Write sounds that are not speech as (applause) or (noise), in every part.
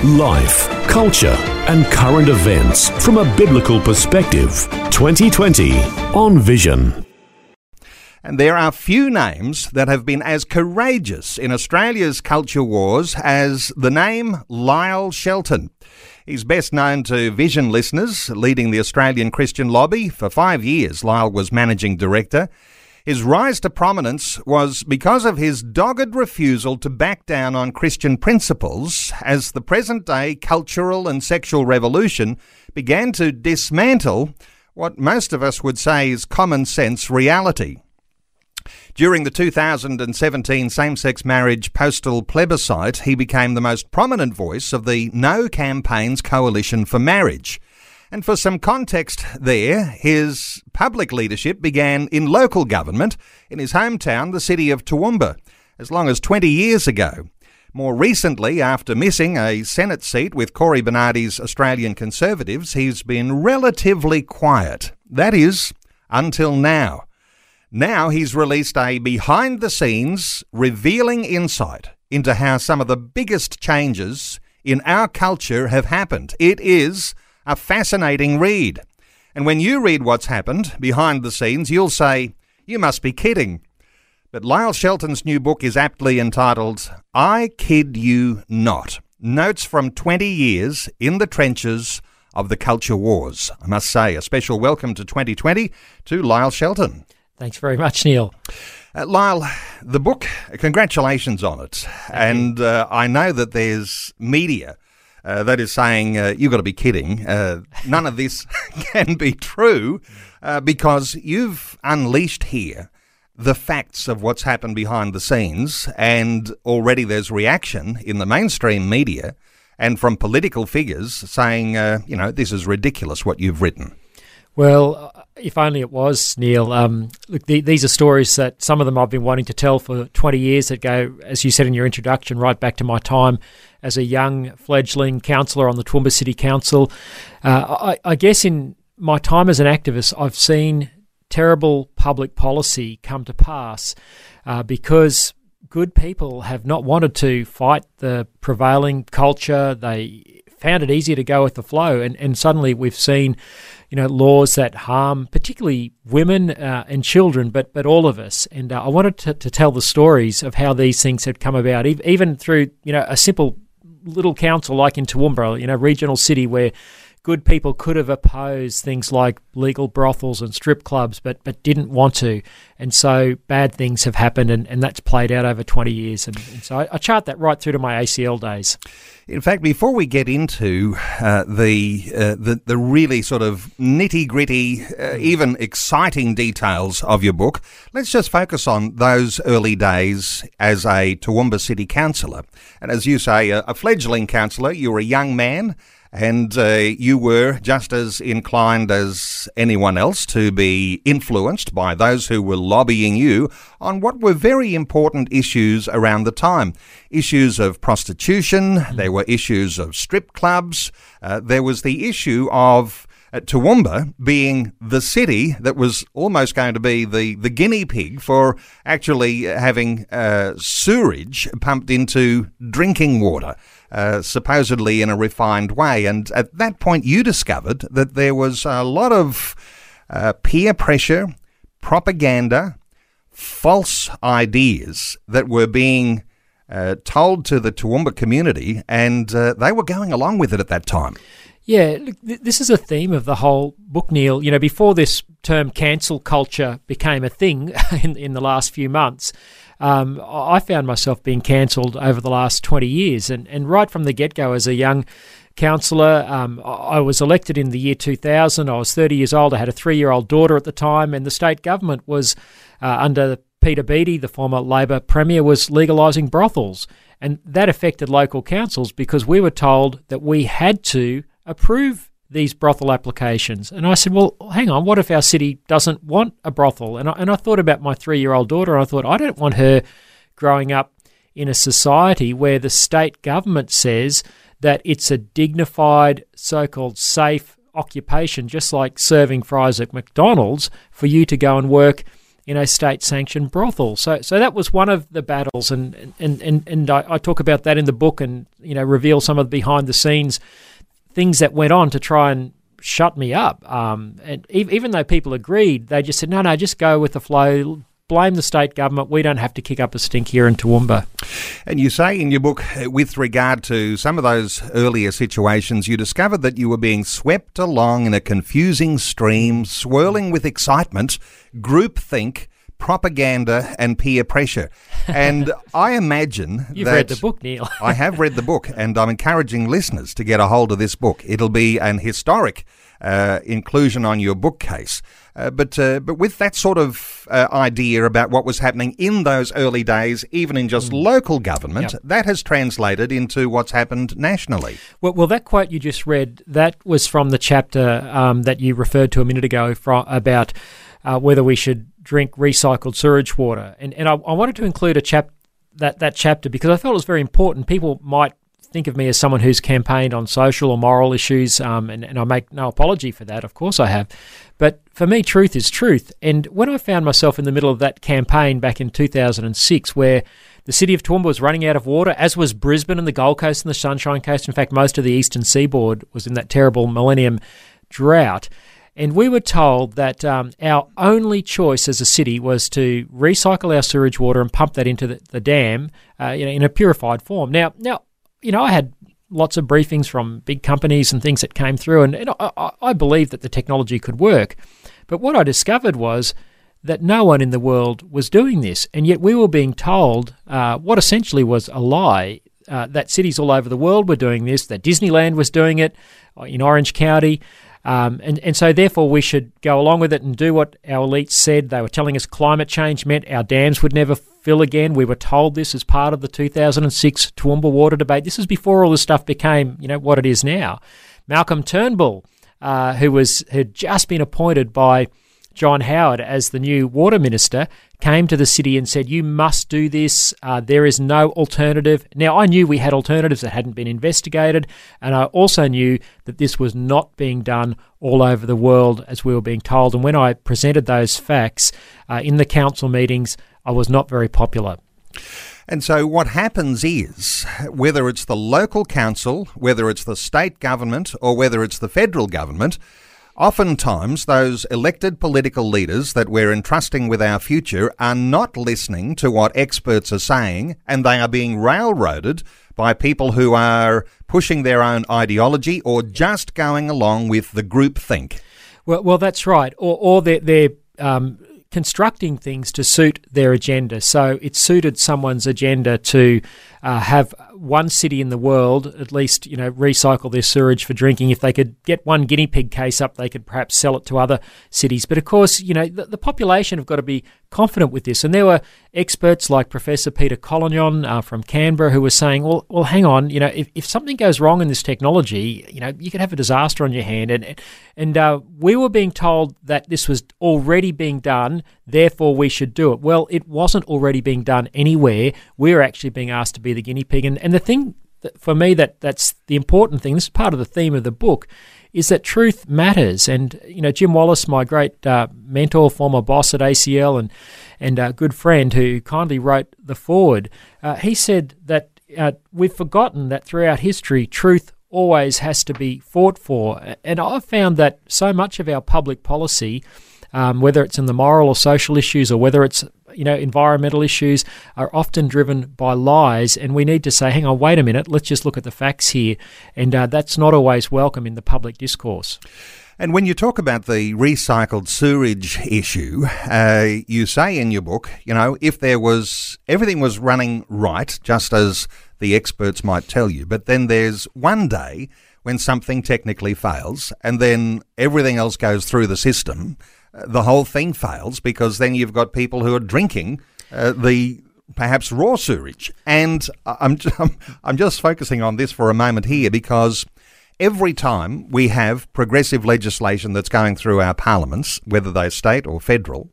Life, culture, and current events from a biblical perspective. 2020 on Vision. And there are few names that have been as courageous in Australia's culture wars as the name Lyle Shelton. He's best known to Vision listeners, leading the Australian Christian Lobby. For five years, Lyle was managing director. His rise to prominence was because of his dogged refusal to back down on Christian principles as the present day cultural and sexual revolution began to dismantle what most of us would say is common sense reality. During the 2017 same sex marriage postal plebiscite, he became the most prominent voice of the No Campaigns Coalition for Marriage. And for some context there, his public leadership began in local government in his hometown, the city of Toowoomba, as long as 20 years ago. More recently, after missing a Senate seat with Cory Bernardi's Australian Conservatives, he's been relatively quiet. That is, until now. Now he's released a behind the scenes, revealing insight into how some of the biggest changes in our culture have happened. It is a fascinating read. And when you read what's happened behind the scenes, you'll say, You must be kidding. But Lyle Shelton's new book is aptly entitled I Kid You Not Notes from 20 Years in the Trenches of the Culture Wars. I must say, a special welcome to 2020 to Lyle Shelton. Thanks very much, Neil. Uh, Lyle, the book, congratulations on it. Thank and uh, I know that there's media uh, that is saying uh, you've got to be kidding. Uh, none of this (laughs) can be true uh, because you've unleashed here the facts of what's happened behind the scenes, and already there's reaction in the mainstream media and from political figures saying, uh, you know, this is ridiculous what you've written. Well, if only it was, Neil. Um, look, the, these are stories that some of them I've been wanting to tell for 20 years that go, as you said in your introduction, right back to my time as a young fledgling councillor on the Toowoomba City Council. Uh, I, I guess in my time as an activist, I've seen terrible public policy come to pass uh, because good people have not wanted to fight the prevailing culture. They found it easier to go with the flow, and, and suddenly we've seen, you know, laws that harm particularly women uh, and children, but but all of us. And uh, I wanted to, to, tell the stories of how these things had come about, even through you know a simple little council like in Toowoomba, you know, regional city where good people could have opposed things like legal brothels and strip clubs, but but didn't want to, and so bad things have happened, and, and that's played out over twenty years, and, and so I, I, chart that right through to my ACL days. In fact, before we get into uh, the, uh, the the really sort of nitty gritty, uh, even exciting details of your book, let's just focus on those early days as a Toowoomba City councillor, and as you say, a, a fledgling councillor. You were a young man and uh, you were just as inclined as anyone else to be influenced by those who were lobbying you on what were very important issues around the time. Issues of prostitution, mm. there were issues of strip clubs, uh, there was the issue of uh, Toowoomba being the city that was almost going to be the, the guinea pig for actually having uh, sewerage pumped into drinking water. Uh, supposedly in a refined way. And at that point, you discovered that there was a lot of uh, peer pressure, propaganda, false ideas that were being uh, told to the Toowoomba community, and uh, they were going along with it at that time. Yeah, this is a theme of the whole book, Neil. You know, before this term cancel culture became a thing (laughs) in, in the last few months, um, I found myself being cancelled over the last 20 years. And, and right from the get go, as a young councillor, um, I was elected in the year 2000. I was 30 years old. I had a three year old daughter at the time, and the state government was uh, under Peter Beattie, the former Labor Premier, was legalising brothels. And that affected local councils because we were told that we had to approve these brothel applications. And I said, well, hang on, what if our city doesn't want a brothel? And I, and I thought about my three year old daughter, and I thought, I don't want her growing up in a society where the state government says that it's a dignified, so called safe occupation, just like serving fries at McDonald's, for you to go and work in a state sanctioned brothel. So so that was one of the battles and and, and, and I, I, talk about that in the book and you know reveal some of the behind the scenes things that went on to try and shut me up. Um, and even though people agreed, they just said, no, no, just go with the flow, blame the state government. We don't have to kick up a stink here in Toowoomba. And you say in your book, with regard to some of those earlier situations, you discovered that you were being swept along in a confusing stream, swirling with excitement, groupthink, propaganda, and peer pressure. And (laughs) I imagine You've that read the book, Neil. (laughs) I have read the book, and I'm encouraging listeners to get a hold of this book. It'll be an historic uh, inclusion on your bookcase. Uh, but uh, but with that sort of uh, idea about what was happening in those early days, even in just mm. local government, yep. that has translated into what's happened nationally. Well, well, that quote you just read that was from the chapter um, that you referred to a minute ago from, about uh, whether we should drink recycled sewage water, and and I, I wanted to include a chap that that chapter because I felt it was very important. People might think of me as someone who's campaigned on social or moral issues, um, and, and I make no apology for that. Of course, I have. But for me, truth is truth. And when I found myself in the middle of that campaign back in 2006, where the city of Toowoomba was running out of water, as was Brisbane and the Gold Coast and the Sunshine Coast. In fact, most of the eastern seaboard was in that terrible millennium drought. And we were told that um, our only choice as a city was to recycle our sewage water and pump that into the, the dam uh, you know, in a purified form. Now, now, you know, I had lots of briefings from big companies and things that came through, and, and I, I that the technology could work. But what I discovered was that no one in the world was doing this, and yet we were being told uh, what essentially was a lie. Uh, that cities all over the world were doing this, that Disneyland was doing it uh, in Orange County, um, and, and so, therefore, we should go along with it and do what our elites said. They were telling us climate change meant our dams would never fill again. We were told this as part of the 2006 Toowoomba water debate. This is before all this stuff became, you know, what it is now. Malcolm Turnbull, uh, who was had just been appointed by John Howard as the new water minister, came to the city and said, You must do this. Uh, there is no alternative. Now, I knew we had alternatives that hadn't been investigated, and I also knew that this was not being done all over the world as we were being told. And when I presented those facts uh, in the council meetings, I was not very popular. And so, what happens is, whether it's the local council, whether it's the state government, or whether it's the federal government, Oftentimes, those elected political leaders that we're entrusting with our future are not listening to what experts are saying, and they are being railroaded by people who are pushing their own ideology or just going along with the group think. Well, well, that's right. Or, or they're, they're um, constructing things to suit their agenda. So it suited someone's agenda to uh, have one city in the world at least, you know, recycle their sewage for drinking. If they could get one guinea pig case up, they could perhaps sell it to other cities. But of course, you know, the, the population have got to be confident with this. And there were experts like Professor Peter Collignon uh, from Canberra who were saying, well, well, hang on, you know, if, if something goes wrong in this technology, you know, you could have a disaster on your hand. And and uh, we were being told that this was already being done, therefore we should do it. Well, it wasn't already being done anywhere. We were actually being asked to be the guinea pig. And, and the thing for me that that's the important thing, this is part of the theme of the book, is that truth matters. And you know, Jim Wallace, my great uh, mentor, former boss at ACL, and and a good friend who kindly wrote the foreword, uh, he said that uh, we've forgotten that throughout history, truth always has to be fought for. And I've found that so much of our public policy. Um, whether it's in the moral or social issues or whether it's you know, environmental issues are often driven by lies, and we need to say, hang on, wait a minute, let's just look at the facts here. And uh, that's not always welcome in the public discourse. And when you talk about the recycled sewage issue, uh, you say in your book, you know, if there was everything was running right, just as the experts might tell you, but then there's one day when something technically fails, and then everything else goes through the system, the whole thing fails because then you've got people who are drinking uh, the perhaps raw sewage. And I'm, (laughs) I'm, I'm just focusing on this for a moment here because every time we have progressive legislation that's going through our parliaments, whether they're state or federal,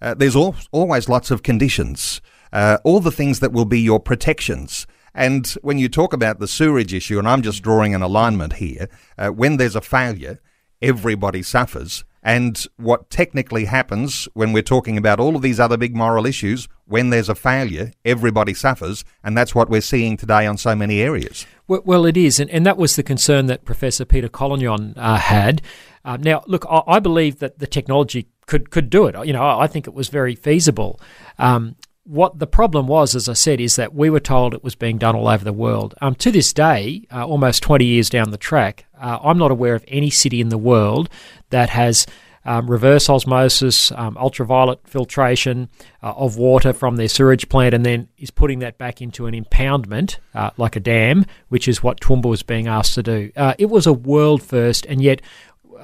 uh, there's al- always lots of conditions, uh, all the things that will be your protections. And when you talk about the sewerage issue, and I'm just drawing an alignment here, uh, when there's a failure, everybody suffers. And what technically happens when we're talking about all of these other big moral issues, when there's a failure, everybody suffers. And that's what we're seeing today on so many areas. Well, well it is. And, and that was the concern that Professor Peter Collignon uh, had. Um, now, look, I, I, believe that the technology could, could do it. You know, I think it was very feasible. Um, what the problem was, as I said, is that we were told it was being done all over the world. Um, to this day, uh, almost 20 years down the track, uh, I'm not aware of any city in the world that has um, reverse osmosis, um, ultraviolet filtration uh, of water from their sewage plant, and then is putting that back into an impoundment, uh, like a dam, which is what Toowoomba was being asked to do. Uh, it was a world first, and yet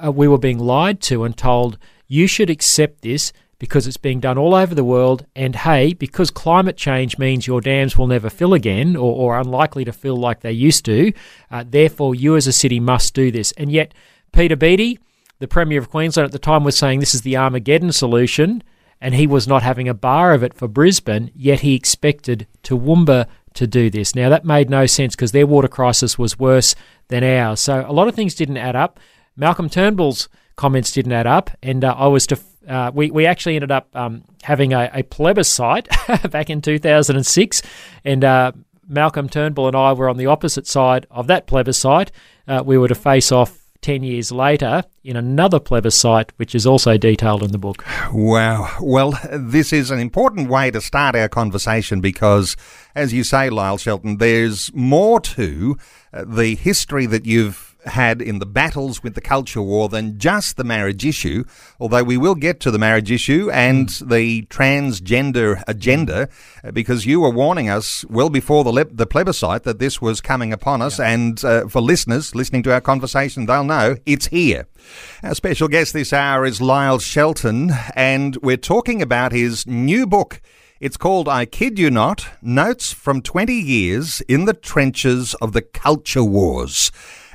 uh, we were being lied to and told you should accept this because it's being done all over the world. And hey, because climate change means your dams will never fill again or, or unlikely to fill like they used to, uh, therefore you as a city must do this. And yet, Peter Beattie, the Premier of Queensland at the time, was saying this is the Armageddon solution. And he was not having a bar of it for Brisbane, yet he expected Toowoomba to do this. Now, that made no sense because their water crisis was worse than ours. So, a lot of things didn't add up. Malcolm Turnbull's comments didn't add up, and uh, I was to uh, we, we actually ended up um, having a, a, plebiscite (laughs) back in 2006, and uh, Malcolm Turnbull and I were on the opposite side of that plebiscite. Uh, we were to face off 10 years later in another plebiscite, which is also detailed in the book. Wow. Well, this is an important way to start our conversation because, as you say, Lyle Shelton, there's more to uh, the history that you've had in the battles with the culture war than just the marriage issue, although we will get to the marriage issue and the transgender agenda, uh, because you were warning us well before the, le- the plebiscite that this was coming upon us. Yeah. And uh, for listeners listening to our conversation, they'll know it's here. Our special guest this hour is Lyle Shelton, and we're talking about his new book. It's called I Kid You Not Notes from 20 Years in the Trenches of the Culture Wars.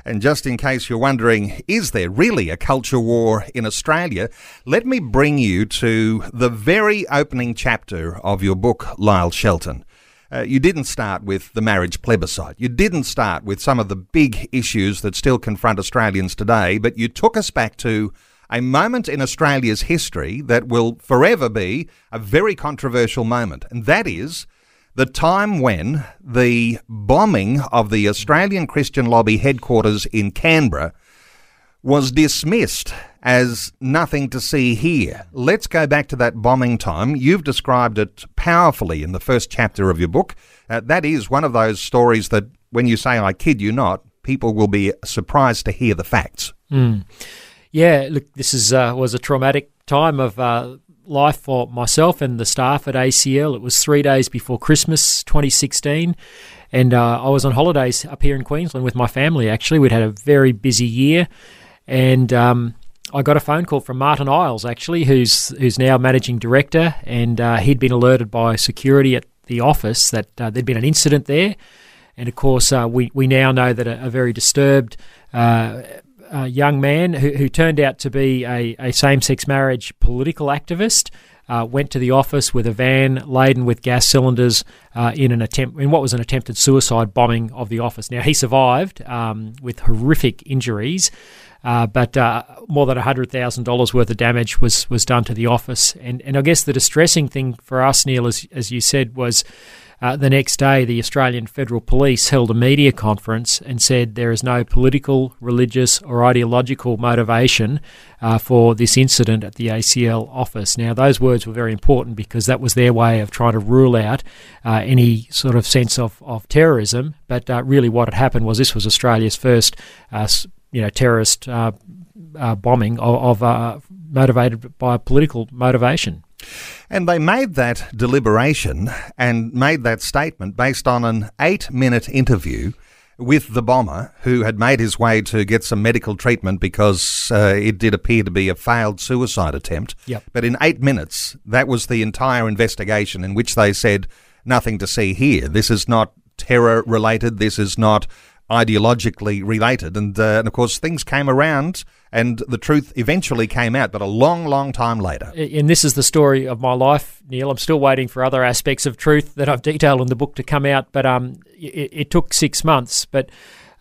And just in case you're wondering, is there really a culture war in Australia? Let me bring you to the very opening chapter of your book, Lyle Shelton. Uh, you didn't start with the marriage plebiscite. You didn't start with some of the big issues that still confront Australians today, but you took us back to a moment in Australia's history that will forever be a very controversial moment, and that is the time when the bombing of the Australian Christian Lobby headquarters in Canberra was dismissed as nothing to see here. Let's go back to that bombing time. You've described it powerfully in the first chapter of your book. Uh, that is one of those stories that, when you say, I kid you not, people will be surprised to hear the facts. Mm. Yeah, look, this is uh, was a traumatic time of uh, life for myself and the staff at ACL. It was three days before Christmas 2016. And uh, I was on holidays up here in Queensland with my family, actually. We'd had a very busy year. And um, I got a phone call from Martin Iles, actually, who's, who's now managing director. And uh, he'd been alerted by security at the office that uh, there'd been an incident there. And of course, uh, we, we now know that a, a very disturbed uh, young man who, who, turned out to be a, a same sex marriage political activist. Uh, went to the office with a van laden with gas cylinders uh, in an attempt in what was an attempted suicide bombing of the office. Now he survived um, with horrific injuries, uh, but uh, more than hundred thousand dollars worth of damage was was done to the office. And and I guess the distressing thing for us, Neil, as as you said, was uh, the next day, the Australian Federal Police held a media conference and said there is no political, religious, or ideological motivation uh, for this incident at the ACL office. Now, those words were very important because that was their way of trying to rule out uh, any sort of sense of, of terrorism. But uh, really, what had happened was this was Australia's first, uh, you know, terrorist uh, bombing of, of motivated by political motivation. And they made that deliberation and made that statement based on an eight minute interview with the bomber who had made his way to get some medical treatment because uh, it did appear to be a failed suicide attempt. Yep. But in eight minutes, that was the entire investigation in which they said, nothing to see here. This is not terror related. This is not ideologically related. And, uh, and of course, things came around and the truth eventually came out, but a long, long time later. And this is the story of my life, Neil. I'm still waiting for other aspects of truth that I've detailed in the book to come out, but um, it, it took six months. But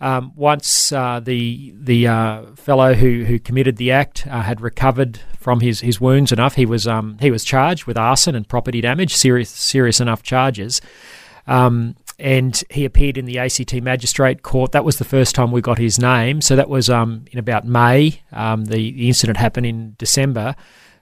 um, once uh, the the uh, fellow who, who committed the act uh, had recovered from his, his wounds enough, he was um, he was charged with arson and property damage, serious serious enough charges. Um, and he appeared in the ACT Magistrate Court. That was the first time we got his name. So that was um, in about May. Um, the, the incident happened in December.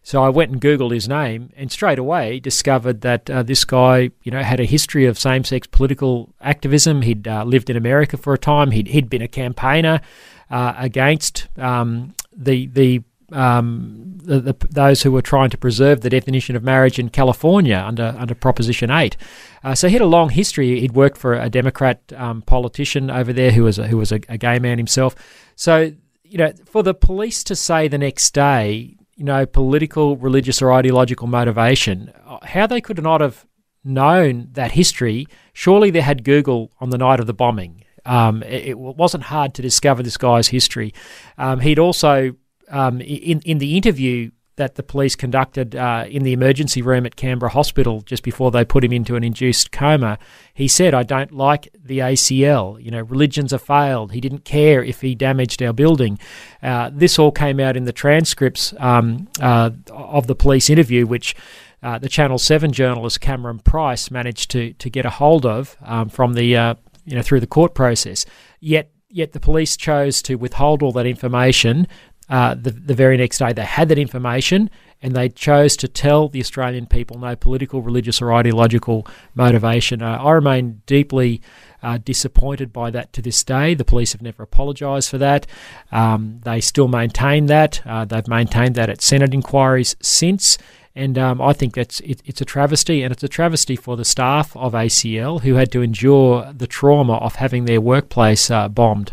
So I went and Googled his name and straight away discovered that uh, this guy, you know, had a history of same-sex political activism. He'd uh, lived in America for a time. He'd, he'd been a campaigner uh, against um, the the um, the, the, those who were trying to preserve the definition of marriage in California under under Proposition Eight. Uh, so he had a long history. He'd worked for a Democrat um, politician over there who was a, who was a, a, gay man himself. So you know, for the police to say the next day, you know, political, religious, or ideological motivation, uh, how they could not have known that history. Surely they had Google on the night of the bombing. Um, it, it, wasn't hard to discover this guy's history. Um, he'd also um, in in the interview that the police conducted uh, in the emergency room at Canberra Hospital just before they put him into an induced coma, he said, "I don't like the ACL. You know, religions are failed. He didn't care if he damaged our building." Uh, this all came out in the transcripts um, uh, of the police interview, which. Uh, the Channel Seven journalist Cameron Price managed to to get a hold of um, from the uh, you know through the court process. Yet yet the police chose to withhold all that information uh, the, the very next day. They had that information and they chose to tell the Australian people no political, religious, or ideological motivation. Uh, I remain deeply uh, disappointed by that to this day. The police have never apologised for that. Um, they still maintain that. Uh, they've maintained that at Senate inquiries since. And um, I think that's it, it's a travesty, and it's a travesty for the staff of ACL who had to endure the trauma of having their workplace uh, bombed.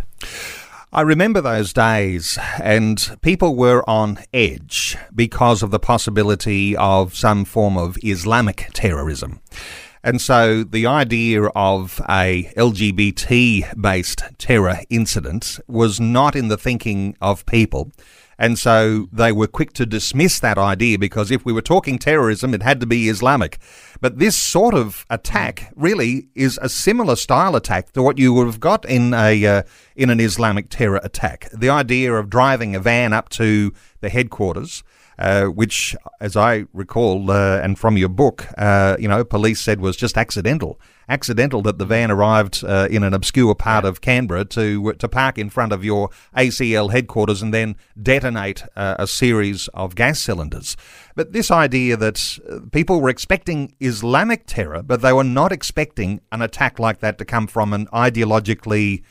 I remember those days, and people were on edge because of the possibility of some form of Islamic terrorism. And so the idea of a LGBT based terror incident was not in the thinking of people. And so they were quick to dismiss that idea because if we were talking terrorism, it had to be Islamic. But this sort of attack really is a similar style attack to what you would have got in a uh, in an Islamic terror attack. The idea of driving a van up to the headquarters. Uh, which, as I recall, uh, and from your book, uh, you know, police said was just accidental accidental that the van arrived uh, in an obscure part of Canberra to to park in front of your ACL headquarters and then detonate uh, a series of gas cylinders. But this idea that people were expecting Islamic terror, but they were not expecting an attack like that to come from an ideologically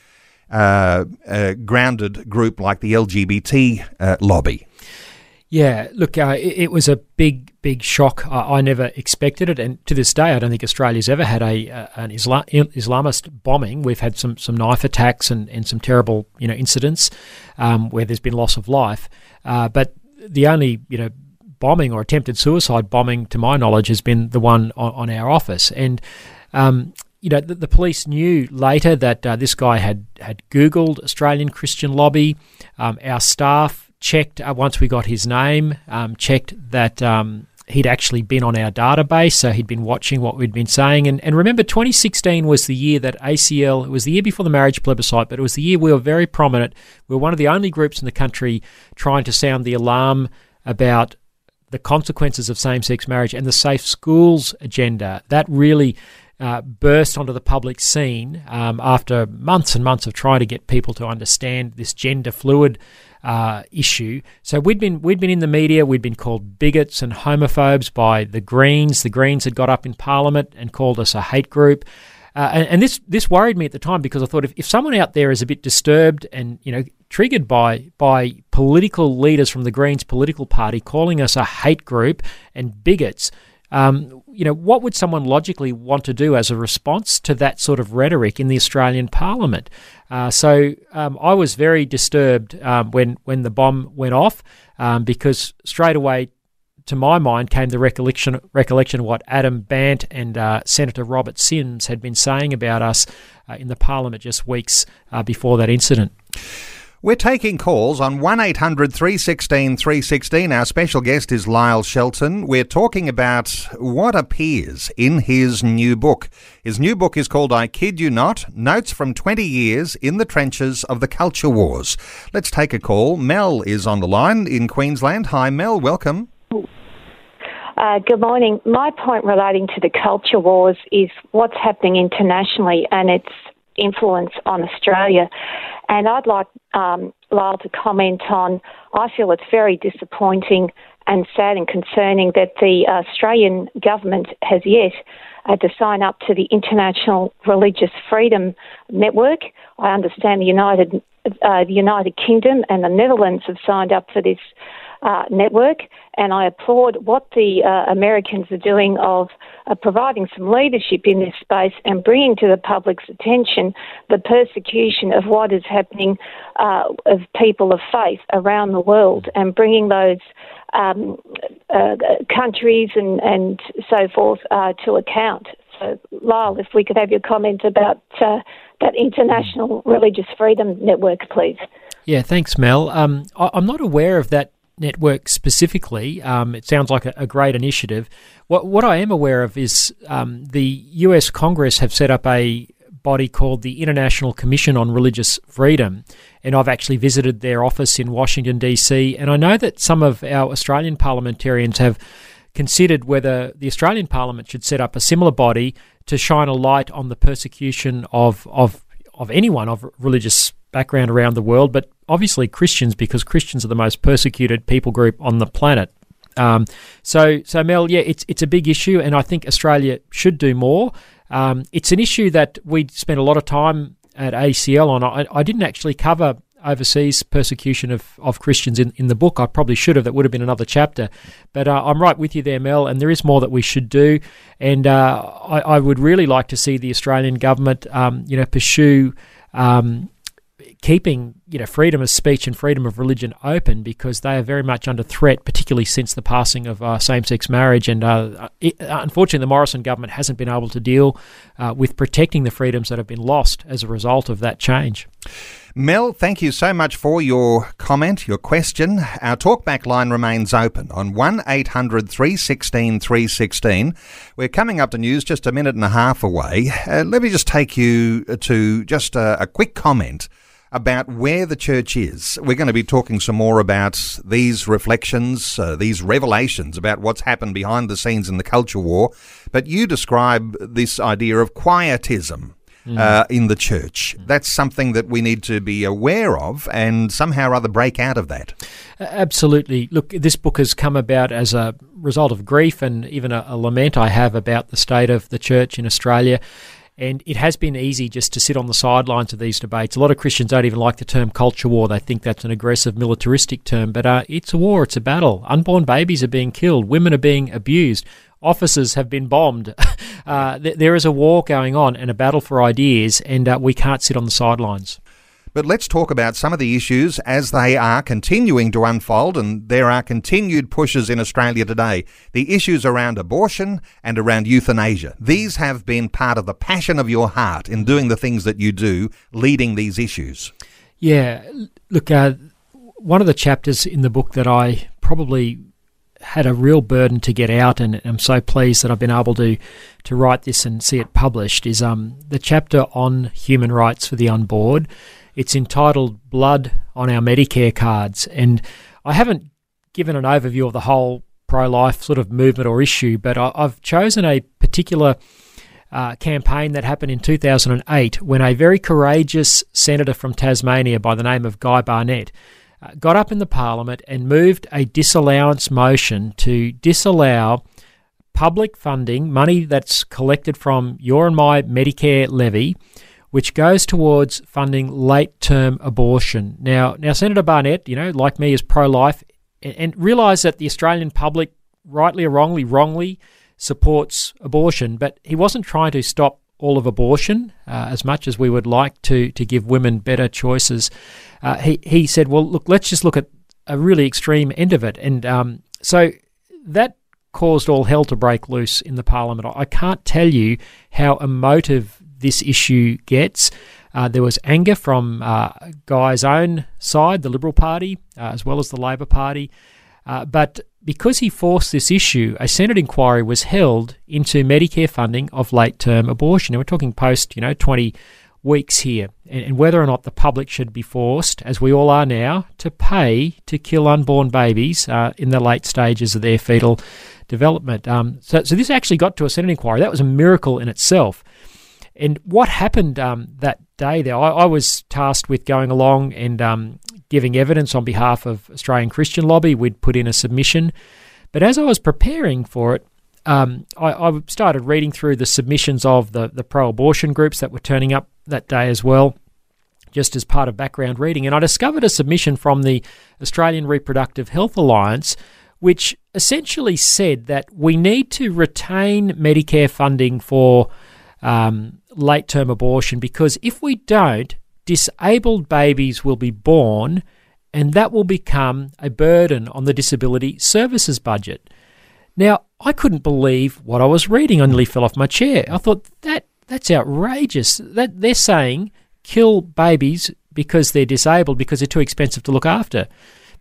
grounded group like the LGBT lobby. Yeah, look, uh, it, it, was a big, big shock. I, I, never expected it, and to this day, I don't think Australia's ever had a uh, an Islam, Islamist bombing. We've had some, some knife attacks and, and some terrible you know incidents um, where there's been loss of life, uh, but the only you know bombing or attempted suicide bombing, to my knowledge, has been the one on, on our office, and. Um, you know, the, the, police knew later that uh, this guy had, had Googled Australian Christian Lobby. Um, our staff checked uh, once we got his name, um, checked that um, he'd actually been on our database, so he'd been watching what we'd been saying. And, and remember, 2016 was the year that ACL, it was the year before the marriage plebiscite, but it was the year we were very prominent. We were one of the only groups in the country trying to sound the alarm about the consequences of same sex marriage and the safe schools agenda. That really uh, burst onto the public scene um, after months and months of trying to get people to understand this gender fluid uh, issue. So we'd been we'd been in the media. We'd been called bigots and homophobes by the Greens. The Greens had got up in Parliament and called us a hate group. Uh, and, and, this this worried me at the time because I thought if, if someone out there is a bit disturbed and you know triggered by by political leaders from the Greens political party calling us a hate group and bigots, um, you know, what would someone logically want to do as a response to that sort of rhetoric in the Australian Parliament? Uh, so um, I was very disturbed um, when when the bomb went off um, because straight away to my mind came the recollection recollection of what Adam Bandt and uh, Senator Robert Simms had been saying about us uh, in the Parliament just weeks uh, before that incident. We're taking calls on 1800 316 316. Our special guest is Lyle Shelton. We're talking about what appears in his new book. His new book is called I Kid You Not Notes from 20 Years in the Trenches of the Culture Wars. Let's take a call. Mel is on the line in Queensland. Hi, Mel. Welcome. Uh, good morning. My point relating to the culture wars is what's happening internationally and its influence on Australia. And I'd like um, Lyle to comment on. I feel it's very disappointing and sad and concerning that the Australian government has yet uh, to sign up to the International Religious Freedom Network. I understand the United uh, the United Kingdom and the Netherlands have signed up for this uh, network, and I applaud what the uh, Americans are doing of uh, providing some leadership in this space and bringing to the public's attention the persecution of what is happening uh, of people of faith around the world and bringing those um, uh, countries and, and so forth uh, to account. So, Lyle, if we could have your comment about that International Religious Freedom Network, please. Yeah, thanks, Mel. Um, I, am not aware of that network specifically. Um, it sounds like a, a, great initiative. What what I am aware of is um, the U.S. Congress have set up a body called the International Commission on Religious Freedom, and I've actually visited their office in Washington D.C. And I know that some of our Australian parliamentarians have considered whether the Australian Parliament should set up a similar body to shine a light on the persecution of of of anyone of religious background around the world, but obviously Christians because Christians are the most persecuted people group on the planet. Um, so, so Mel, yeah, it's it's a big issue, and I think Australia should do more. Um, it's an issue that we spent a lot of time at ACL on. I, I didn't actually cover overseas persecution of, of Christians in, in the book. I probably should have. That would have been another chapter. But uh, I'm right with you there, Mel, and there is more that we should do. And uh, I, I, would really like to see the Australian government, um, you know, pursue um, keeping you know freedom of speech and freedom of religion open because they are very much under threat, particularly since the passing of uh, same-sex marriage. And uh, it, unfortunately, the Morrison government hasn't been able to deal uh, with protecting the freedoms that have been lost as a result of that change. Mel, thank you so much for your comment, your question. Our talkback line remains open on 1 800 316 316. We're coming up to news just a minute and a half away. Uh, let me just take you to just a, a quick comment about where the church is. We're going to be talking some more about these reflections, uh, these revelations about what's happened behind the scenes in the culture war. But you describe this idea of quietism. Mm. Uh, in the church. That's something that we need to be aware of and somehow or other break out of that. Absolutely. Look, this book has come about as a result of grief and even a, a lament I have about the state of the church in Australia. And it has been easy just to sit on the sidelines of these debates. A lot of Christians don't even like the term culture war. They think that's an aggressive militaristic term. But uh, it's a war, it's a battle. Unborn babies are being killed, women are being abused, offices have been bombed. (laughs) uh, th- there is a war going on and a battle for ideas, and uh, we can't sit on the sidelines. But let's talk about some of the issues as they are continuing to unfold, and there are continued pushes in Australia today. The issues around abortion and around euthanasia. These have been part of the passion of your heart in doing the things that you do, leading these issues. Yeah, look, uh, one of the chapters in the book that I probably had a real burden to get out, and I'm so pleased that I've been able to to write this and see it published. Is um, the chapter on human rights for the unborn. It's entitled Blood on Our Medicare Cards. And I haven't given an overview of the whole pro life sort of movement or issue, but I, have chosen a particular uh, campaign that happened in 2008 when a very courageous senator from Tasmania by the name of Guy Barnett Uh, got up in the parliament and moved a disallowance motion to disallow public funding, money that's collected from your and my Medicare levy which goes towards funding late term abortion. Now, now Senator Barnett, you know, like me, is pro life and, and realise that the Australian public, rightly or wrongly, wrongly supports abortion, but he wasn't trying to stop all of abortion uh, as much as we would like to to give women better choices. Uh, he he said, well, look, let's just look at a really extreme end of it, and um, so that caused all hell to break loose in the parliament. I can't tell you how emotive this issue gets. Uh, there was anger from uh, Guy's own side, the Liberal Party, uh, as well as the Labor Party. Uh, but because he forced this issue, a Senate inquiry was held into Medicare funding of late term abortion. And we're talking post, you know, 20 weeks here, and, whether or not the public should be forced, as we all are now, to pay to kill unborn babies uh, in the late stages of their fetal development. Um, so, so this actually got to a Senate inquiry. That was a miracle in itself. And what happened um, that day there, I, I, was tasked with going along and um, giving evidence on behalf of Australian Christian Lobby. We'd put in a submission. But as I was preparing for it, um, I, I, started reading through the submissions of the, the pro abortion groups that were turning up that day as well, just as part of background reading. And I discovered a submission from the Australian Reproductive Health Alliance, which essentially said that we need to retain Medicare funding for um, late term abortion because if we don't, disabled babies will be born and that will become a burden on the disability services budget. Now, I couldn't believe what I was reading. I nearly fell off my chair. I thought that that's outrageous. That they're saying kill babies because they're disabled because they're too expensive to look after.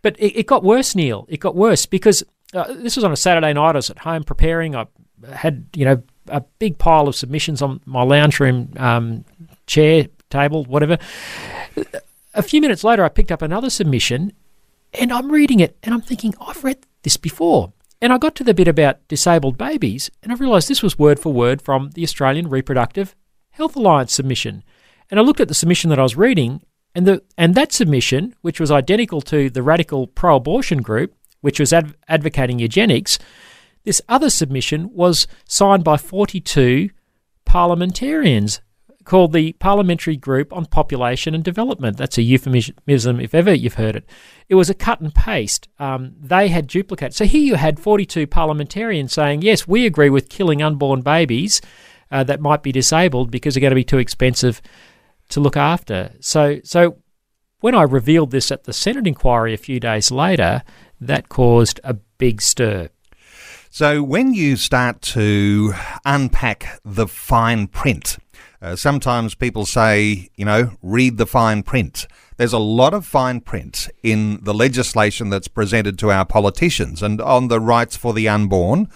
But it, it got worse, Neil. It got worse because uh, this was on a Saturday night. I was at home preparing. I had you know a big pile of submissions on my lounge room um, chair table, whatever. A few minutes later, I picked up another submission, and I'm reading it, and I'm thinking I've read this before. And I got to the bit about disabled babies, and I realised this was word for word from the Australian Reproductive Health Alliance submission. And I looked at the submission that I was reading, and the and that submission, which was identical to the radical pro-abortion group, which was adv- advocating eugenics, this other submission was signed by 42 parliamentarians called the Parliamentary Group on Population and Development. That's a euphemism if ever you've heard it. It was a cut and paste. Um, they had duplicates. So here you had 42 parliamentarians saying, yes, we agree with killing unborn babies uh, that might be disabled because they're going to be too expensive to look after. So, so when I revealed this at the Senate inquiry a few days later, that caused a big stir. So, when you start to unpack the fine print, uh, sometimes people say, you know, read the fine print. There's a lot of fine print in the legislation that's presented to our politicians and on the rights for the unborn.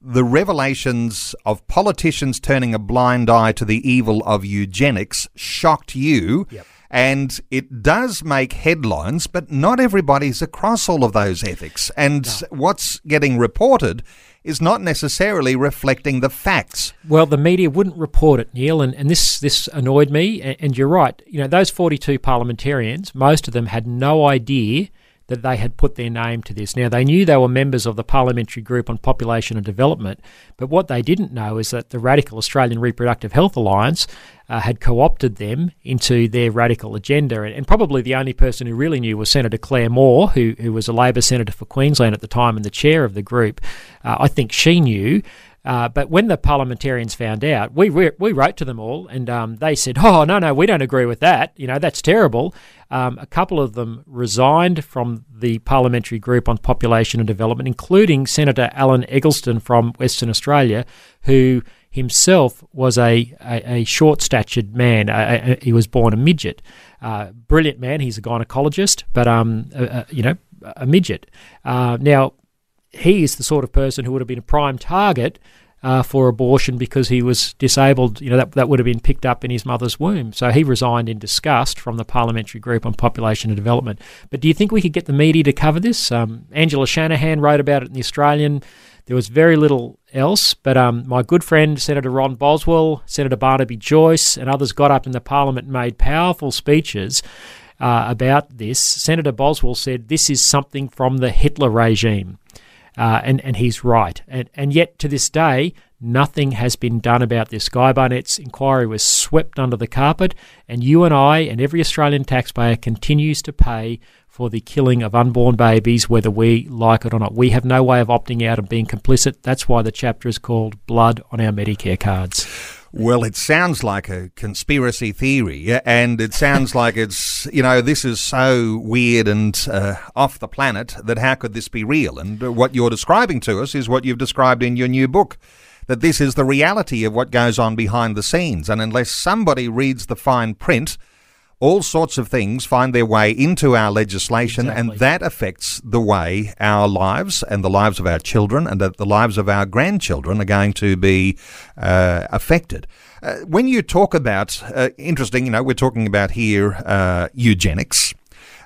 The revelations of politicians turning a blind eye to the evil of eugenics shocked you. Yep. And it does make headlines, but not everybody's across all of those ethics. And no. what's getting reported is not necessarily reflecting the facts. Well, the media wouldn't report it, Neil, and, and this, this annoyed me. And, and you're right. You know, those 42 parliamentarians, most of them had no idea that they had put their name to this. Now, they knew they were members of the Parliamentary Group on Population and Development, but what they didn't know is that the Radical Australian Reproductive Health Alliance uh, had co opted them into their radical agenda. And, and, probably the only person who really knew was Senator Claire Moore, who, who was a Labor senator for Queensland at the time and the chair of the group. Uh, I think she knew. Uh, but when the parliamentarians found out, we we, we wrote to them all, and um, they said, "Oh no, no, we don't agree with that. You know, that's terrible." Um, a couple of them resigned from the parliamentary group on population and development, including Senator Alan Eggleston from Western Australia, who himself was a, a, a short-statured man. A, a, he was born a midget. Uh, brilliant man. He's a gynecologist, but um, you know, a midget. Uh, now he is the sort of person who would have been a prime target uh, for abortion because he was disabled. You know that that would have been picked up in his mother's womb. So he resigned in disgust from the parliamentary group on population and development. But do you think we could get the media to cover this? Um, Angela Shanahan wrote about it in the Australian. There was very little else, but um, my good friend Senator Ron Boswell, Senator Barnaby Joyce, and others got up in the Parliament and made powerful speeches uh, about this. Senator Boswell said this is something from the Hitler regime. Uh, and, and he's right. And, and yet, to this day, nothing has been done about this. Guy Barnett's inquiry was swept under the carpet, and you and I and every Australian taxpayer continues to pay for the killing of unborn babies, whether we like it or not. We have no way of opting out and being complicit. That's why the chapter is called Blood on Our Medicare Cards. Well, it sounds like a conspiracy theory, and it sounds like it's, you know, this is so weird and uh, off the planet that how could this be real? And what you're describing to us is what you've described in your new book that this is the reality of what goes on behind the scenes. And unless somebody reads the fine print, all sorts of things find their way into our legislation, Exactly. and that affects the way our lives and the lives of our children and the lives of our grandchildren are going to be uh, affected. Uh, when you talk about, uh, interesting, you know, we're talking about here uh, eugenics.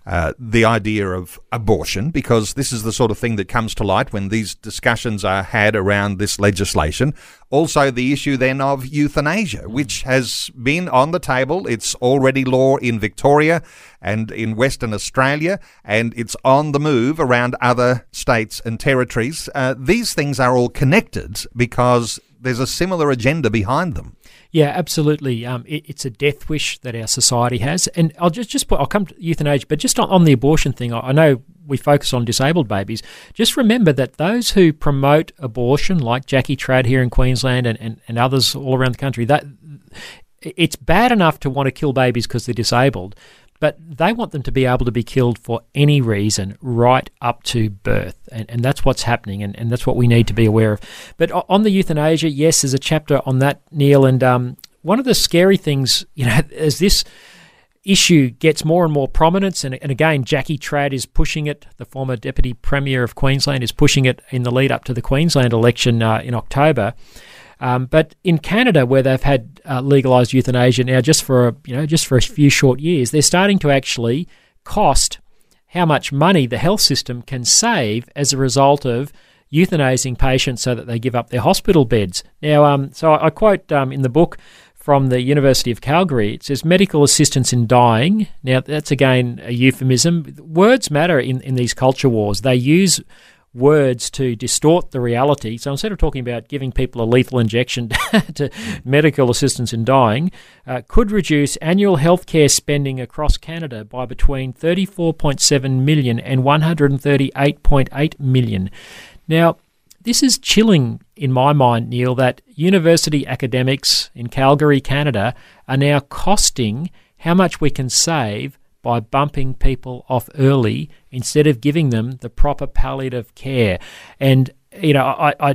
Uh, the idea of abortion, because this is the sort of thing that comes to light when these discussions are had around this legislation. Also, the issue then of euthanasia, which has been on the table. It's already law in Victoria and in Western Australia, and it's on the move around other states and territories. Uh, these things are all connected because there's a similar agenda behind them. Yeah, absolutely. Um, it, it's a death wish that our society has, and I'll just just put, I'll come to euthanasia, but just on, on the abortion thing, I, I know we focus on disabled babies. Just remember that those who promote abortion, like Jackie Trad here in Queensland and, and, and others all around the country, that it's bad enough to want to kill babies because they're disabled, but they want them to be able to be killed for any reason right up to birth. And, and that's what's happening, and, and that's what we need to be aware of. But on the euthanasia, yes, there's a chapter on that, Neil. And um, one of the scary things, you know, (laughs) as this issue gets more and more prominence, and, and again, Jackie Trad is pushing it, the former Deputy Premier of Queensland is pushing it in the lead up to the Queensland election uh, in October. Um, but in Canada, where they've had uh, legalised euthanasia now just for a, you know just for a few short years, they're starting to actually cost how much money the health system can save as a result of euthanizing patients so that they give up their hospital beds. Now, um, so I, I quote um, in the book from the University of Calgary. It says medical assistance in dying. Now, that's again a euphemism. Words matter in, in these culture wars. They use words to distort the reality. So instead of talking about giving people a lethal injection (laughs) to medical assistance in dying, uh, could reduce annual healthcare spending across Canada by between 34.7 million and 138.8 million. Now, this is chilling in my mind, Neil, that university academics in Calgary, Canada, are now costing how much we can save by bumping people off early instead of giving them the proper palliative care. And, you know, I, I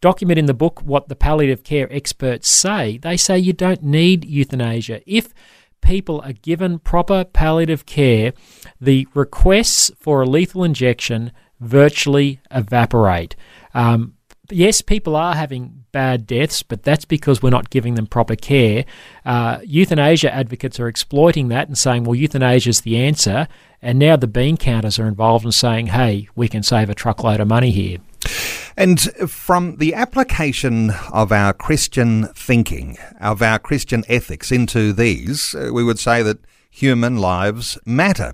document in the book what the palliative care experts say. They say you don't need euthanasia. If people are given proper palliative care, the requests for a lethal injection virtually evaporate. Um, yes, people are having bad deaths, but that's because we're not giving them proper care. Uh, euthanasia advocates are exploiting that and saying, well, euthanasia is the answer. And now the bean counters are involved in saying, hey, we can save a truckload of money here. And from the application of our Christian thinking, of our Christian ethics into these, uh, we would say that human lives matter.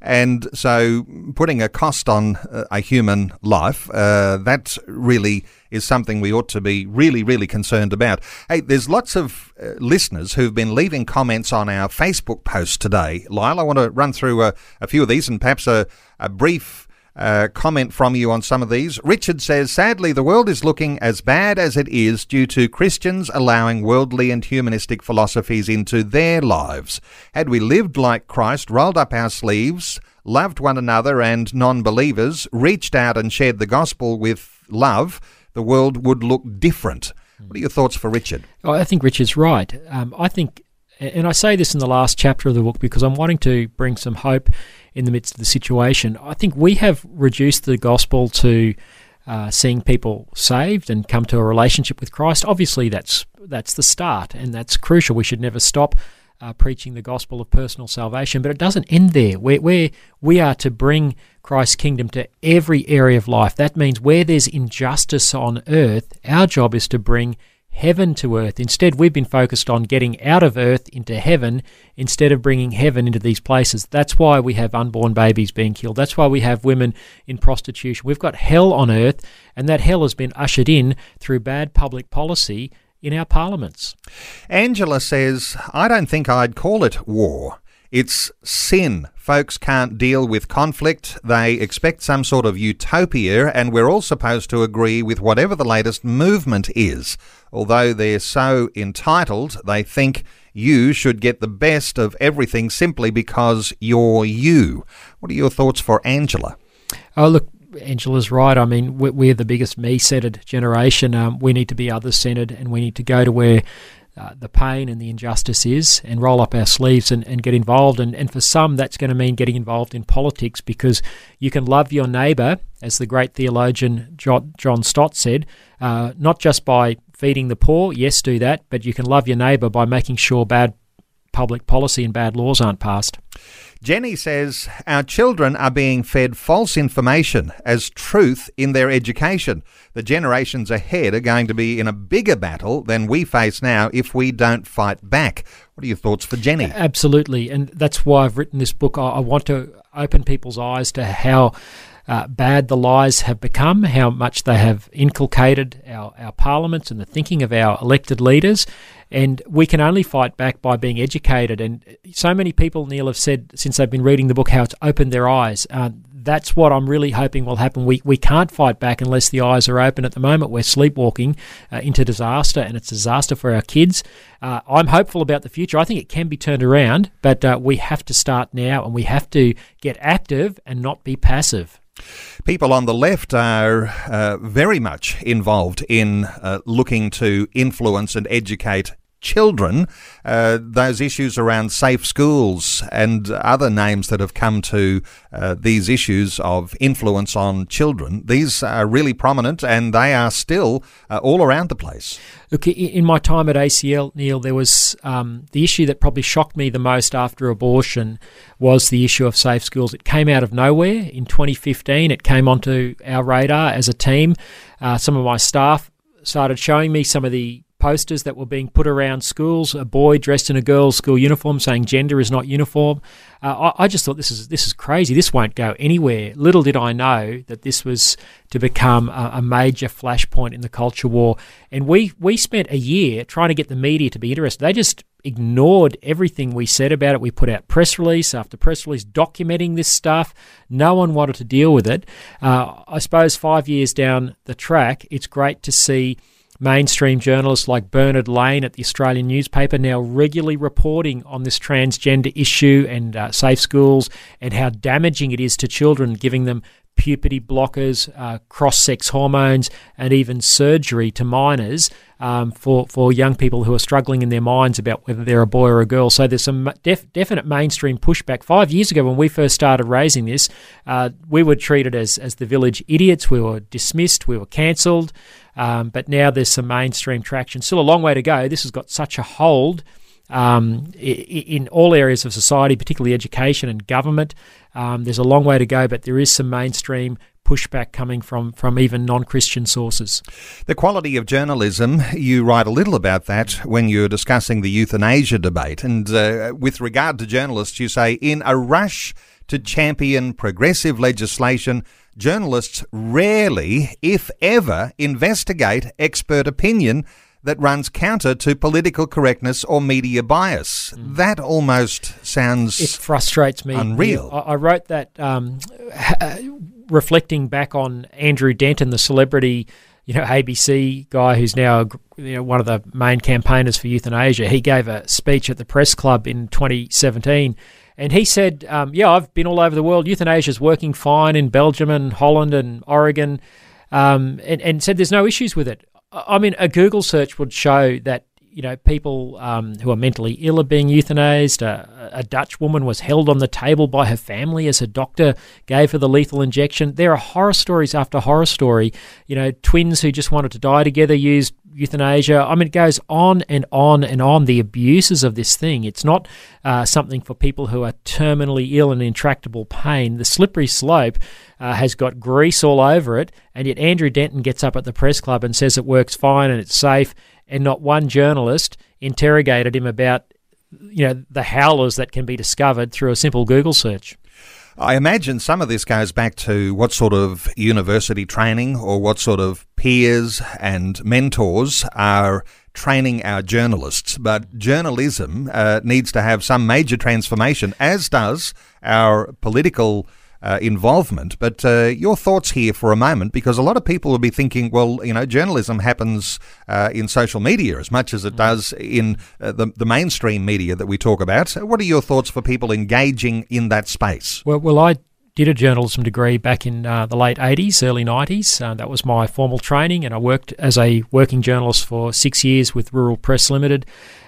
And so putting a cost on uh, a human life, uh, that really is something we ought to be really, really concerned about. Hey, there's lots of uh, listeners who've been leaving comments on our Facebook post today. Lyle, I want to run through a, a few of these and perhaps a, a brief uh, comment from you on some of these. Richard says, sadly, the world is looking as bad as it is due to Christians allowing worldly and humanistic philosophies into their lives. Had we lived like Christ, rolled up our sleeves, loved one another and non believers, reached out and shared the gospel with love, the world would look different. What are your thoughts for Richard? Oh, I think Richard's right. Um, I think, and I say this in the last chapter of the book because I'm wanting to bring some hope in the midst of the situation. I think we have reduced the gospel to uh, seeing people saved and come to a relationship with Christ. Obviously, that's that's the start, and that's crucial. We should never stop uh, preaching the gospel of personal salvation, but it doesn't end there. Where we are to bring Christ's kingdom to every area of life. That means where there's injustice on earth, our job is to bring heaven to earth. Instead, we've been focused on getting out of earth into heaven instead of bringing heaven into these places. That's why we have unborn babies being killed. That's why we have women in prostitution. We've got hell on earth, and that hell has been ushered in through bad public policy in our parliaments. Angela says, I don't think I'd call it war. It's sin folks can't deal with conflict. They expect some sort of utopia, and we're all supposed to agree with whatever the latest movement is. Although they're so entitled, they think you should get the best of everything simply because you're you. What are your thoughts for Angela? Oh, look, Angela's right. I mean, we're the biggest me centered generation. Um, we need to be others centered and we need to go to where uh, the pain and the injustice is and roll up our sleeves and, and get involved. And, and for some, that's going to mean getting involved in politics because you can love your neighbour, as the great theologian John, John Stott said, uh, not just by feeding the poor, yes, do that, but you can love your neighbour by making sure bad public policy and bad laws aren't passed. Jenny says our children are being fed false information as truth in their education. The generations ahead are going to be in a bigger battle than we face now if we don't fight back. What are your thoughts for Jenny? Absolutely, and that's why I've written this book. I want to open people's eyes to how. Uh, bad the lies have become, how much they have inculcated our, our parliaments and the thinking of our elected leaders, and we can only fight back by being educated. And so many people, Neil, have said since they've been reading the book how it's opened their eyes. Uh, that's what I'm really hoping will happen. We, we can't fight back unless the eyes are open. At the moment, we're sleepwalking uh, into disaster, and it's a disaster for our kids. Uh, I'm hopeful about the future. I think it can be turned around, but uh, we have to start now, and we have to get active and not be passive. People on the left are uh, very much involved in uh, looking to influence and educate children, uh, those issues around safe schools and other names that have come to uh, these issues of influence on children, these are really prominent and they are still uh, all around the place. Look, in my time at ACL, Neil, there was um, the issue that probably shocked me the most after abortion was the issue of safe schools. It came out of nowhere in 2015. It came onto our radar as a team. Uh, some of my staff started showing me some of the posters that were being put around schools, a boy dressed in a girl's school uniform saying gender is not uniform. Uh, I, I, just thought this is this is crazy. This won't go anywhere. Little did I know that this was to become a, a major flashpoint in the culture war. And we we spent a year trying to get the media to be interested. They just ignored everything we said about it. We put out press release after press release documenting this stuff. No one wanted to deal with it. Uh, I suppose five years down the track, it's great to see mainstream journalists like Bernard Lane at the Australian newspaper now regularly reporting on this transgender issue and uh, safe schools and how damaging it is to children, giving them puberty blockers, uh, cross sex hormones, and even surgery to minors um, for, for young people who are struggling in their minds about whether they're a boy or a girl. So there's some def- definite mainstream pushback. Five years ago, when we first started raising this, uh, we were treated as, as the village idiots. We were dismissed, we were cancelled. Um, but now there's some mainstream traction. Still a long way to go. This has got such a hold um, in all areas of society, particularly education and government. Um, there's a long way to go, but there is some mainstream pushback coming from, from even non Christian sources. The quality of journalism, you write a little about that when you're discussing the euthanasia debate. And uh, with regard to journalists, you say, in a rush to champion progressive legislation, journalists rarely, if ever, investigate expert opinion that runs counter to political correctness or media bias. Mm. That almost sounds it frustrates me. Unreal. I, I wrote that um, (laughs) reflecting back on Andrew Denton, the celebrity, you know, ABC guy who's now you know, one of the main campaigners for euthanasia. He gave a speech at the press club in 2017 and he said, um, Yeah, I've been all over the world. Euthanasia is working fine in Belgium and Holland and Oregon, um, and, and said there's no issues with it. I mean, a Google search would show that you know, people um, who are mentally ill are being euthanized. Uh, a Dutch woman was held on the table by her family as her doctor gave her the lethal injection. There are horror stories after horror story. You know, twins who just wanted to die together used euthanasia. I mean, it goes on and on and on. The abuses of this thing. It's not uh, something for people who are terminally ill and intractable pain. The slippery slope uh, has got grease all over it, and yet Andrew Denton gets up at the press club and says it works fine and it's safe and not one journalist interrogated him about you know the howlers that can be discovered through a simple Google search. I imagine some of this goes back to what sort of university training or what sort of peers and mentors are training our journalists. But journalism uh, needs to have some major transformation, as does our political uh, involvement. But uh, your thoughts here for a moment, because a lot of people will be thinking, well, you know, journalism happens uh, in social media as much as it mm. does in uh, the, the mainstream media that we talk about. What are your thoughts for people engaging in that space? Well, well I did a journalism degree back in uh, the late 80s, early 90s. Uh, that was my formal training, and I worked as a working journalist for six years with Rural Press Limited.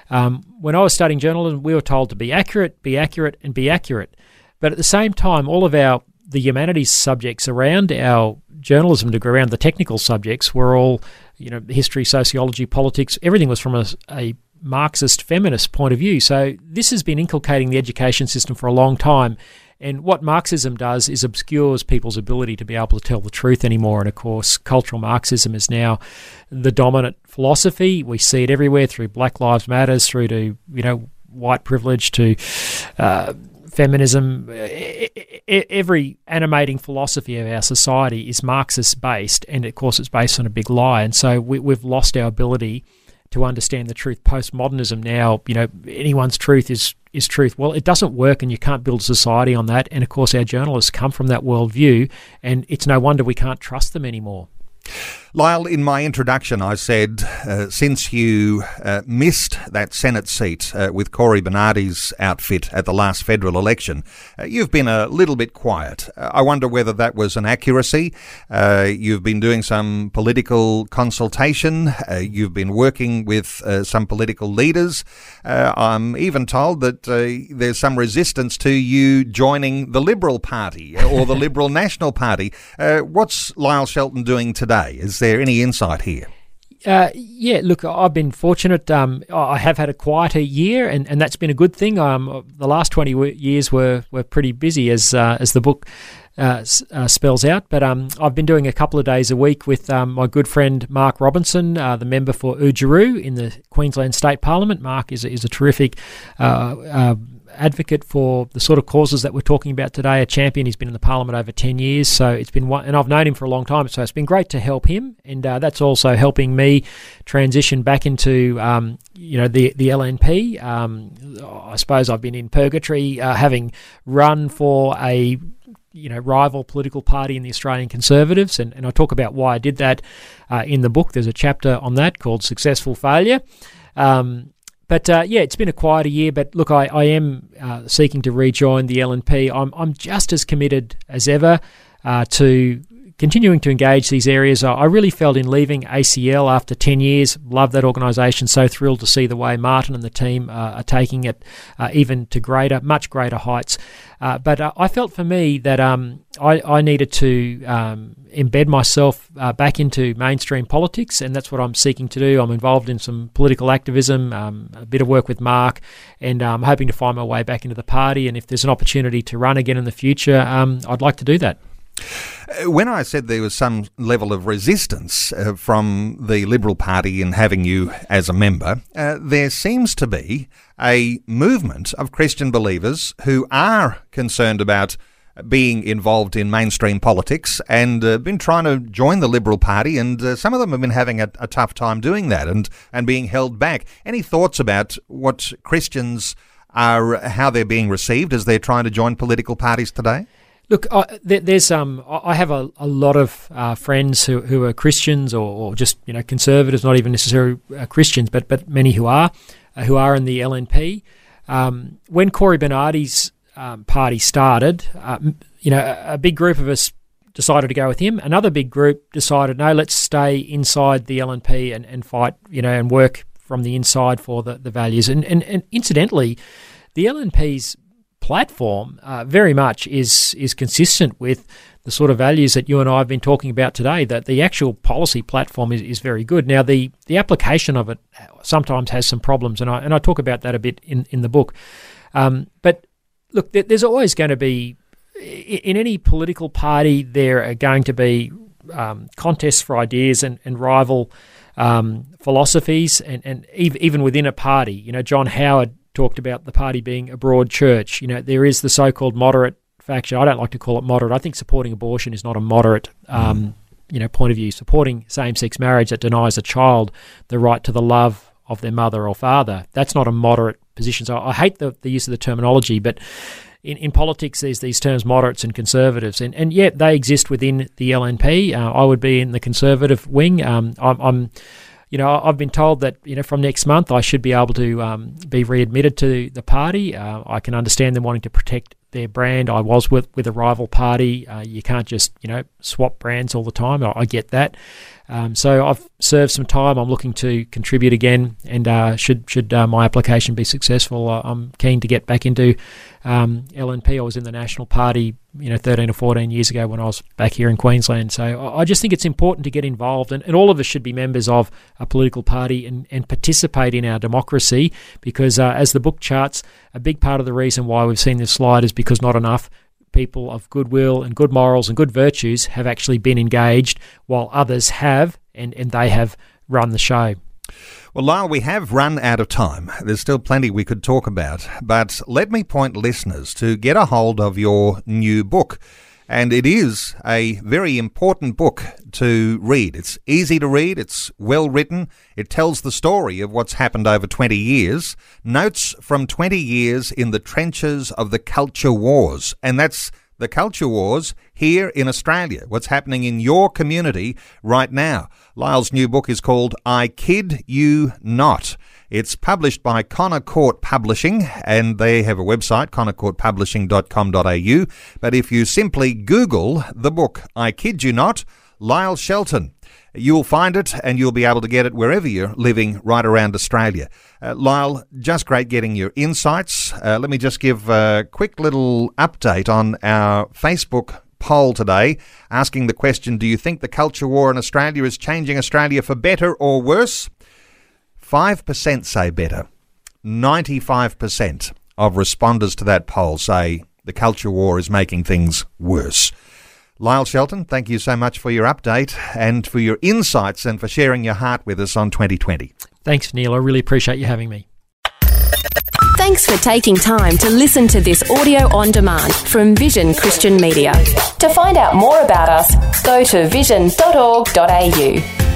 Um, when I was studying journalism, we were told to be accurate, be accurate, and be accurate. But at the same time, all of our the humanities subjects around our journalism degree, around the technical subjects, were all, you know, history, sociology, politics. Everything was from a, a Marxist feminist point of view. So this has been inculcating the education system for a long time. And what Marxism does is obscures people's ability to be able to tell the truth anymore. And of course, cultural Marxism is now the dominant philosophy. We see it everywhere through Black Lives Matters, through to you know white privilege, to uh, feminism, every animating philosophy of our society is Marxist based, and of course it's based on a big lie. And so we, have lost our ability to understand the truth. Postmodernism now, you know, anyone's truth is is truth. Well, it doesn't work, and you can't build a society on that. And of course, our journalists come from that worldview, and it's no wonder we can't trust them anymore. Lyle, in my introduction, I said uh, since you uh, missed that Senate seat uh, with Cory Bernardi's outfit at the last federal election, uh, you've been a little bit quiet. Uh, I wonder whether that was an accuracy. Uh, you've been doing some political consultation, you've been working with some political leaders. I'm even told that there's some resistance to you joining the Liberal Party or the (laughs) Liberal National Party. what's Lyle Shelton doing today? Is there any insight here? Uh, yeah, look, I've been fortunate. Um, I have had a quieter year, and, and that's been a good thing. Um, the last 20 years were, were pretty busy, as, uh, as the book uh, uh, spells out. But um, I've been doing a couple of days a week with um, my good friend Mark Robinson, uh, the member for Oodgeroo in the Queensland State Parliament. Mark is a, is a terrific uh, uh, advocate for the sort of causes that we're talking about today, a champion. He's been in the parliament over 10 years, so it's been one, and I've known him for a long time, so it's been great to help him, and uh, that's also helping me transition back into, um, you know, the, the LNP. Um, I suppose I've been in purgatory, uh, having run for a you know rival political party in the Australian Conservatives, and, and I talk about why I did that uh, in the book. There's a chapter on that called "Successful Failure." Um, but uh, yeah, it's been a quieter year. But look, I, I am uh, seeking to rejoin the LNP. I'm, I'm just as committed as ever uh, to continuing to engage these areas. I really felt in leaving ACL after 10 years, love that organisation, so thrilled to see the way Martin and the team uh, are taking it uh, even to greater, much greater heights. Uh, but I felt for me that um, I, I, needed to um, embed myself uh, back into mainstream politics, and that's what I'm seeking to do. I'm involved in some political activism, um, a bit of work with Mark, and I'm hoping to find my way back into the party. And if there's an opportunity to run again in the future, um, I'd like to do that. Uh, when I said there was some level of resistance uh, from the Liberal Party in having you as a member, uh, there seems to be a movement of Christian believers who are concerned about being involved in mainstream politics and uh, been trying to join the Liberal Party, and uh, some of them have been having a, a, tough time doing that and, and being held back. Any thoughts about what Christians are, how they're being received as they're trying to join political parties today? Look, there's um, I have a, a lot of uh, friends who, who are Christians or, or, just you know conservatives, not even necessarily uh, Christians, but but many who are uh, who are in the LNP. Um, when Cory Bernardi's um, party started, uh, you know, a, a, big group of us decided to go with him. Another big group decided, no, let's stay inside the LNP and, and fight, you know, and work from the inside for the, the values. And, and and incidentally, the LNP's platform uh, very much is is consistent with the sort of values that you and I have been talking about today. That the actual policy platform is, is very good. Now the the application of it sometimes has some problems, and I and I talk about that a bit in in the book. Um, but look, there's always going to be in any political party there are going to be um, contests for ideas and, and rival um, philosophies, and, and even within a party. You know, John Howard talked about the party being a broad church. You know, there is the so-called moderate faction. I don't like to call it moderate. I think supporting abortion is not a moderate. Um, you know, point of view, supporting same-sex marriage that denies a child the right to the love of their mother or father. That's not a moderate position. So I hate the, the use of the terminology, but in, in politics, there's these terms moderates and conservatives, and, and yet they exist within the LNP. Uh, I would be in the conservative wing. Um, I'm, I'm, you know, I've been told that you know from next month I should be able to um, be readmitted to the party. Uh, I can understand them wanting to protect their brand. I was with with a rival party. Uh, you can't just you know swap brands all the time. I, I get that. Um, so I've served some time. I'm looking to contribute again, and uh, should should uh, my application be successful, uh, I'm keen to get back into um, LNP. I was in the National Party, you know, 13 or 14 years ago when I was back here in Queensland. So I just think it's important to get involved, and, and all of us should be members of a political party and, and participate in our democracy. Because uh, as the book charts, a big part of the reason why we've seen this slide is because not enough people of goodwill and good morals and good virtues have actually been engaged, while others have, and, and they have run the show. Well, Lyle, we have run out of time. There's still plenty we could talk about, but let me point listeners to get a hold of your new book. And it is a very important book to read. It's easy to read, it's well written, it tells the story of what's happened over 20 years, notes from 20 years in the trenches of the culture wars. And that's the culture wars here in Australia, what's happening in your community right now. Lyle's new book is called I Kid You Not. It's published by Connor Court Publishing, and they have a website, connorcourtpublishing.com.au. But if you simply Google the book, I Kid You Not, Lyle Shelton, you'll find it and you'll be able to get it wherever you're living right around Australia. Uh, Lyle, just great getting your insights. Uh, let me just give a quick little update on our Facebook poll today asking the question Do you think the culture war in Australia is changing Australia for better or worse? 5% say better. 95% of responders to that poll say the culture war is making things worse. Lyle Shelton, thank you so much for your update and for your insights and for sharing your heart with us on 2020. Thanks, Neil. I really appreciate you having me. Thanks for taking time to listen to this audio on demand from Vision Christian Media. To find out more about us, go to vision.org.au.